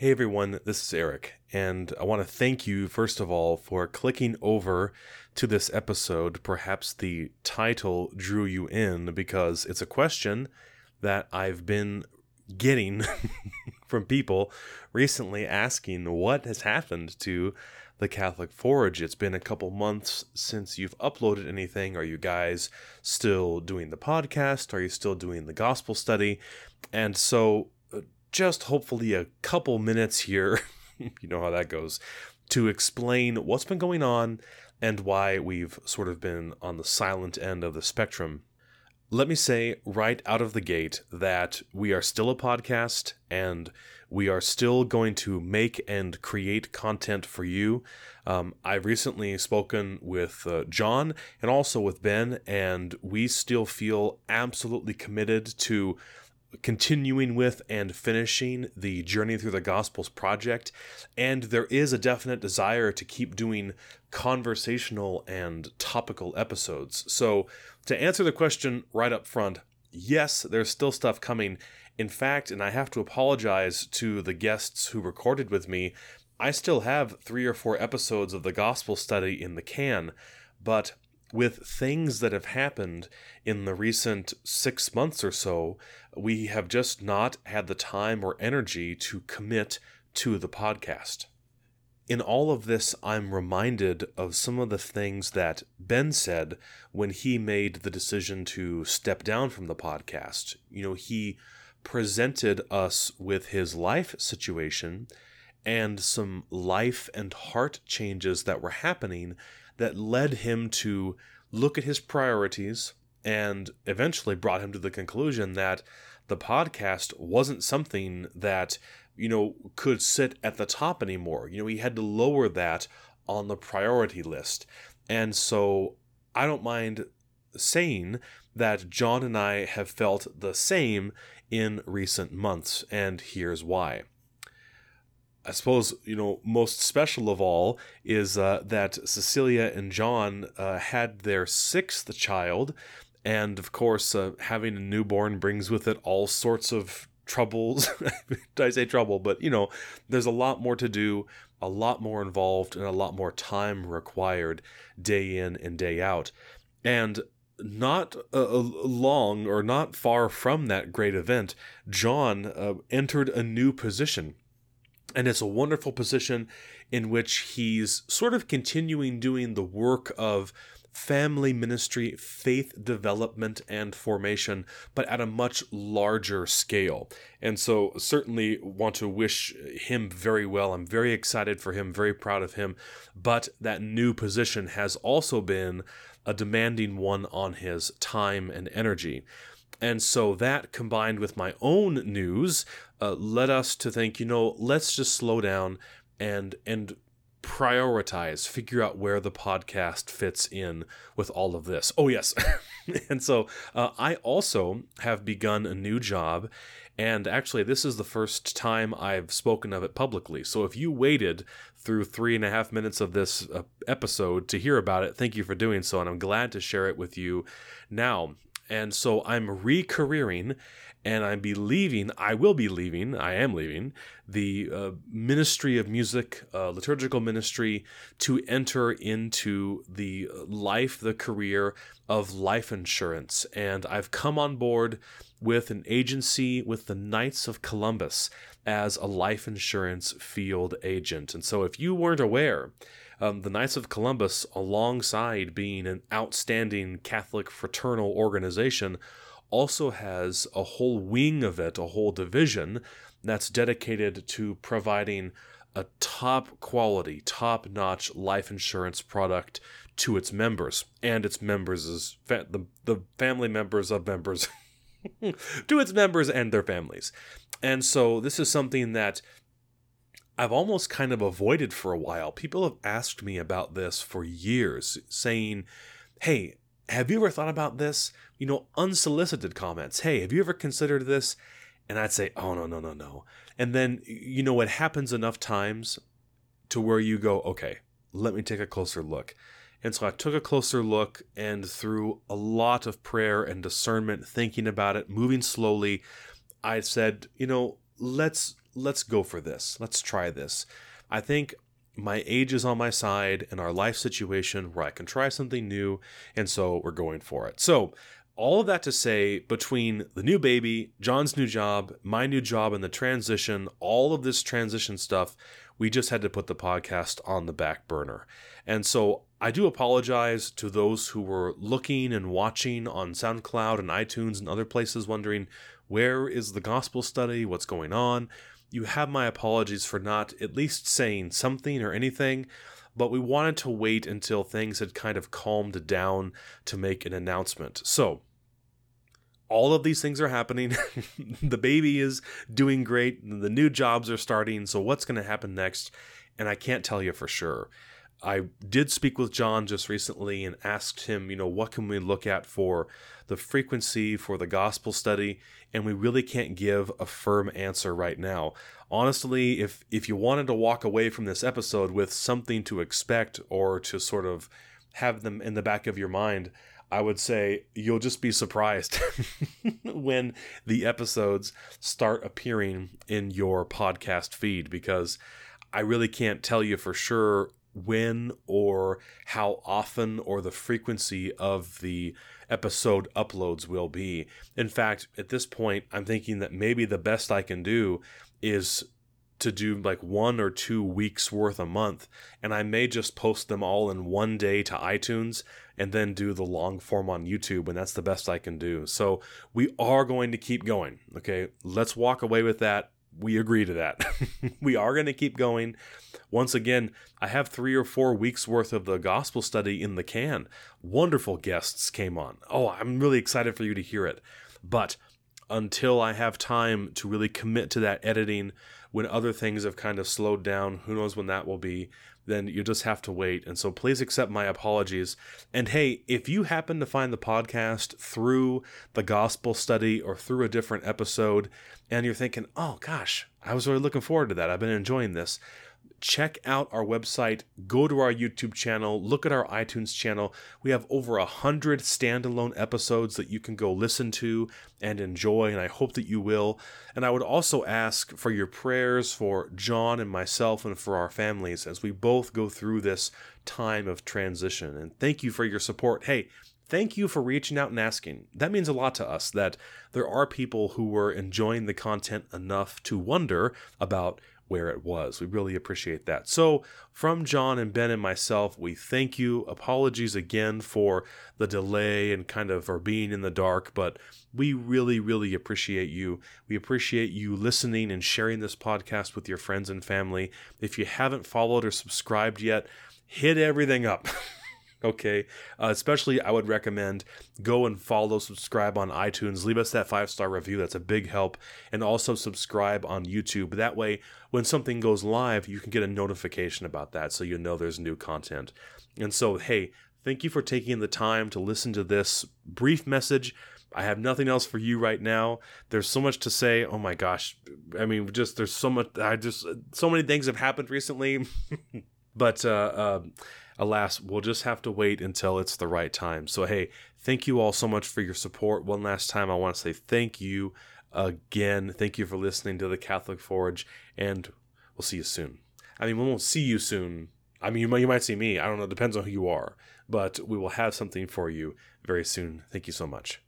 Hey everyone, this is Eric, and I want to thank you, first of all, for clicking over to this episode. Perhaps the title drew you in because it's a question that I've been getting from people recently asking what has happened to the Catholic Forge. It's been a couple months since you've uploaded anything. Are you guys still doing the podcast? Are you still doing the gospel study? And so, just hopefully a couple minutes here, you know how that goes, to explain what's been going on and why we've sort of been on the silent end of the spectrum let me say right out of the gate that we are still a podcast and we are still going to make and create content for you. Um, I've recently spoken with uh, John and also with Ben, and we still feel absolutely committed to continuing with and finishing the Journey Through the Gospels project. And there is a definite desire to keep doing conversational and topical episodes. So, to answer the question right up front, yes, there's still stuff coming. In fact, and I have to apologize to the guests who recorded with me, I still have three or four episodes of the gospel study in the can, but with things that have happened in the recent six months or so, we have just not had the time or energy to commit to the podcast. In all of this, I'm reminded of some of the things that Ben said when he made the decision to step down from the podcast. You know, he presented us with his life situation and some life and heart changes that were happening that led him to look at his priorities and eventually brought him to the conclusion that the podcast wasn't something that, you know, could sit at the top anymore. You know, he had to lower that on the priority list. And so I don't mind saying that John and I have felt the same in recent months, and here's why. I suppose you know most special of all is uh, that Cecilia and John uh, had their sixth child, and of course, uh, having a newborn brings with it all sorts of troubles. I say trouble, but you know, there's a lot more to do, a lot more involved, and a lot more time required day in and day out, and not uh, long or not far from that great event, John uh, entered a new position and it's a wonderful position in which he's sort of continuing doing the work of family ministry, faith development, and formation, but at a much larger scale. And so, certainly want to wish him very well. I'm very excited for him, very proud of him. But that new position has also been a demanding one on his time and energy. And so that combined with my own news uh, led us to think, you know, let's just slow down and and prioritize, figure out where the podcast fits in with all of this. Oh yes, and so uh, I also have begun a new job. And actually, this is the first time I've spoken of it publicly. So if you waited through three and a half minutes of this uh, episode to hear about it, thank you for doing so. And I'm glad to share it with you now. And so I'm recareering and I'm be leaving, I will be leaving, I am leaving the uh, ministry of music, uh, liturgical ministry, to enter into the life, the career of life insurance. And I've come on board with an agency with the Knights of Columbus as a life insurance field agent. And so if you weren't aware, um, the Knights of Columbus, alongside being an outstanding Catholic fraternal organization, also has a whole wing of it, a whole division that's dedicated to providing a top quality, top notch life insurance product to its members and its members' fa- the, the family members of members to its members and their families. And so this is something that I've almost kind of avoided for a while. People have asked me about this for years, saying, Hey, have you ever thought about this? You know, unsolicited comments. Hey, have you ever considered this? And I'd say, Oh, no, no, no, no. And then, you know, it happens enough times to where you go, Okay, let me take a closer look. And so I took a closer look, and through a lot of prayer and discernment, thinking about it, moving slowly, I said, you know, let's let's go for this. Let's try this. I think my age is on my side and our life situation where I can try something new, and so we're going for it. So, all of that to say, between the new baby, John's new job, my new job, and the transition, all of this transition stuff, we just had to put the podcast on the back burner. And so I do apologize to those who were looking and watching on SoundCloud and iTunes and other places, wondering where is the gospel study? What's going on? You have my apologies for not at least saying something or anything, but we wanted to wait until things had kind of calmed down to make an announcement. So, all of these things are happening. the baby is doing great. The new jobs are starting. So, what's going to happen next? And I can't tell you for sure. I did speak with John just recently and asked him, you know, what can we look at for the frequency for the gospel study? And we really can't give a firm answer right now. Honestly, if if you wanted to walk away from this episode with something to expect or to sort of have them in the back of your mind, I would say you'll just be surprised when the episodes start appearing in your podcast feed because I really can't tell you for sure when or how often or the frequency of the episode uploads will be. In fact, at this point, I'm thinking that maybe the best I can do is to do like one or two weeks worth a month, and I may just post them all in one day to iTunes and then do the long form on YouTube, and that's the best I can do. So we are going to keep going. Okay, let's walk away with that we agree to that. we are going to keep going. Once again, I have three or four weeks worth of the gospel study in the can. Wonderful guests came on. Oh, I'm really excited for you to hear it. But until I have time to really commit to that editing, when other things have kind of slowed down, who knows when that will be, then you just have to wait. And so please accept my apologies. And hey, if you happen to find the podcast through the gospel study or through a different episode, and you're thinking, oh gosh, I was really looking forward to that, I've been enjoying this check out our website, go to our YouTube channel, look at our iTunes channel. We have over a hundred standalone episodes that you can go listen to and enjoy, and I hope that you will. And I would also ask for your prayers for John and myself and for our families as we both go through this time of transition. And thank you for your support. Hey, thank you for reaching out and asking. That means a lot to us that there are people who were enjoying the content enough to wonder about where it was. We really appreciate that. So, from John and Ben and myself, we thank you. Apologies again for the delay and kind of our being in the dark, but we really, really appreciate you. We appreciate you listening and sharing this podcast with your friends and family. If you haven't followed or subscribed yet, hit everything up. okay uh, especially i would recommend go and follow subscribe on itunes leave us that five star review that's a big help and also subscribe on youtube that way when something goes live you can get a notification about that so you know there's new content and so hey thank you for taking the time to listen to this brief message I have nothing else for you right now. There's so much to say. Oh my gosh. I mean, just there's so much. I just, so many things have happened recently. but, uh, uh, alas, we'll just have to wait until it's the right time. So, hey, thank you all so much for your support. One last time, I want to say thank you again. Thank you for listening to the Catholic Forge, and we'll see you soon. I mean, we won't see you soon. I mean, you might, you might see me. I don't know. It depends on who you are. But we will have something for you very soon. Thank you so much.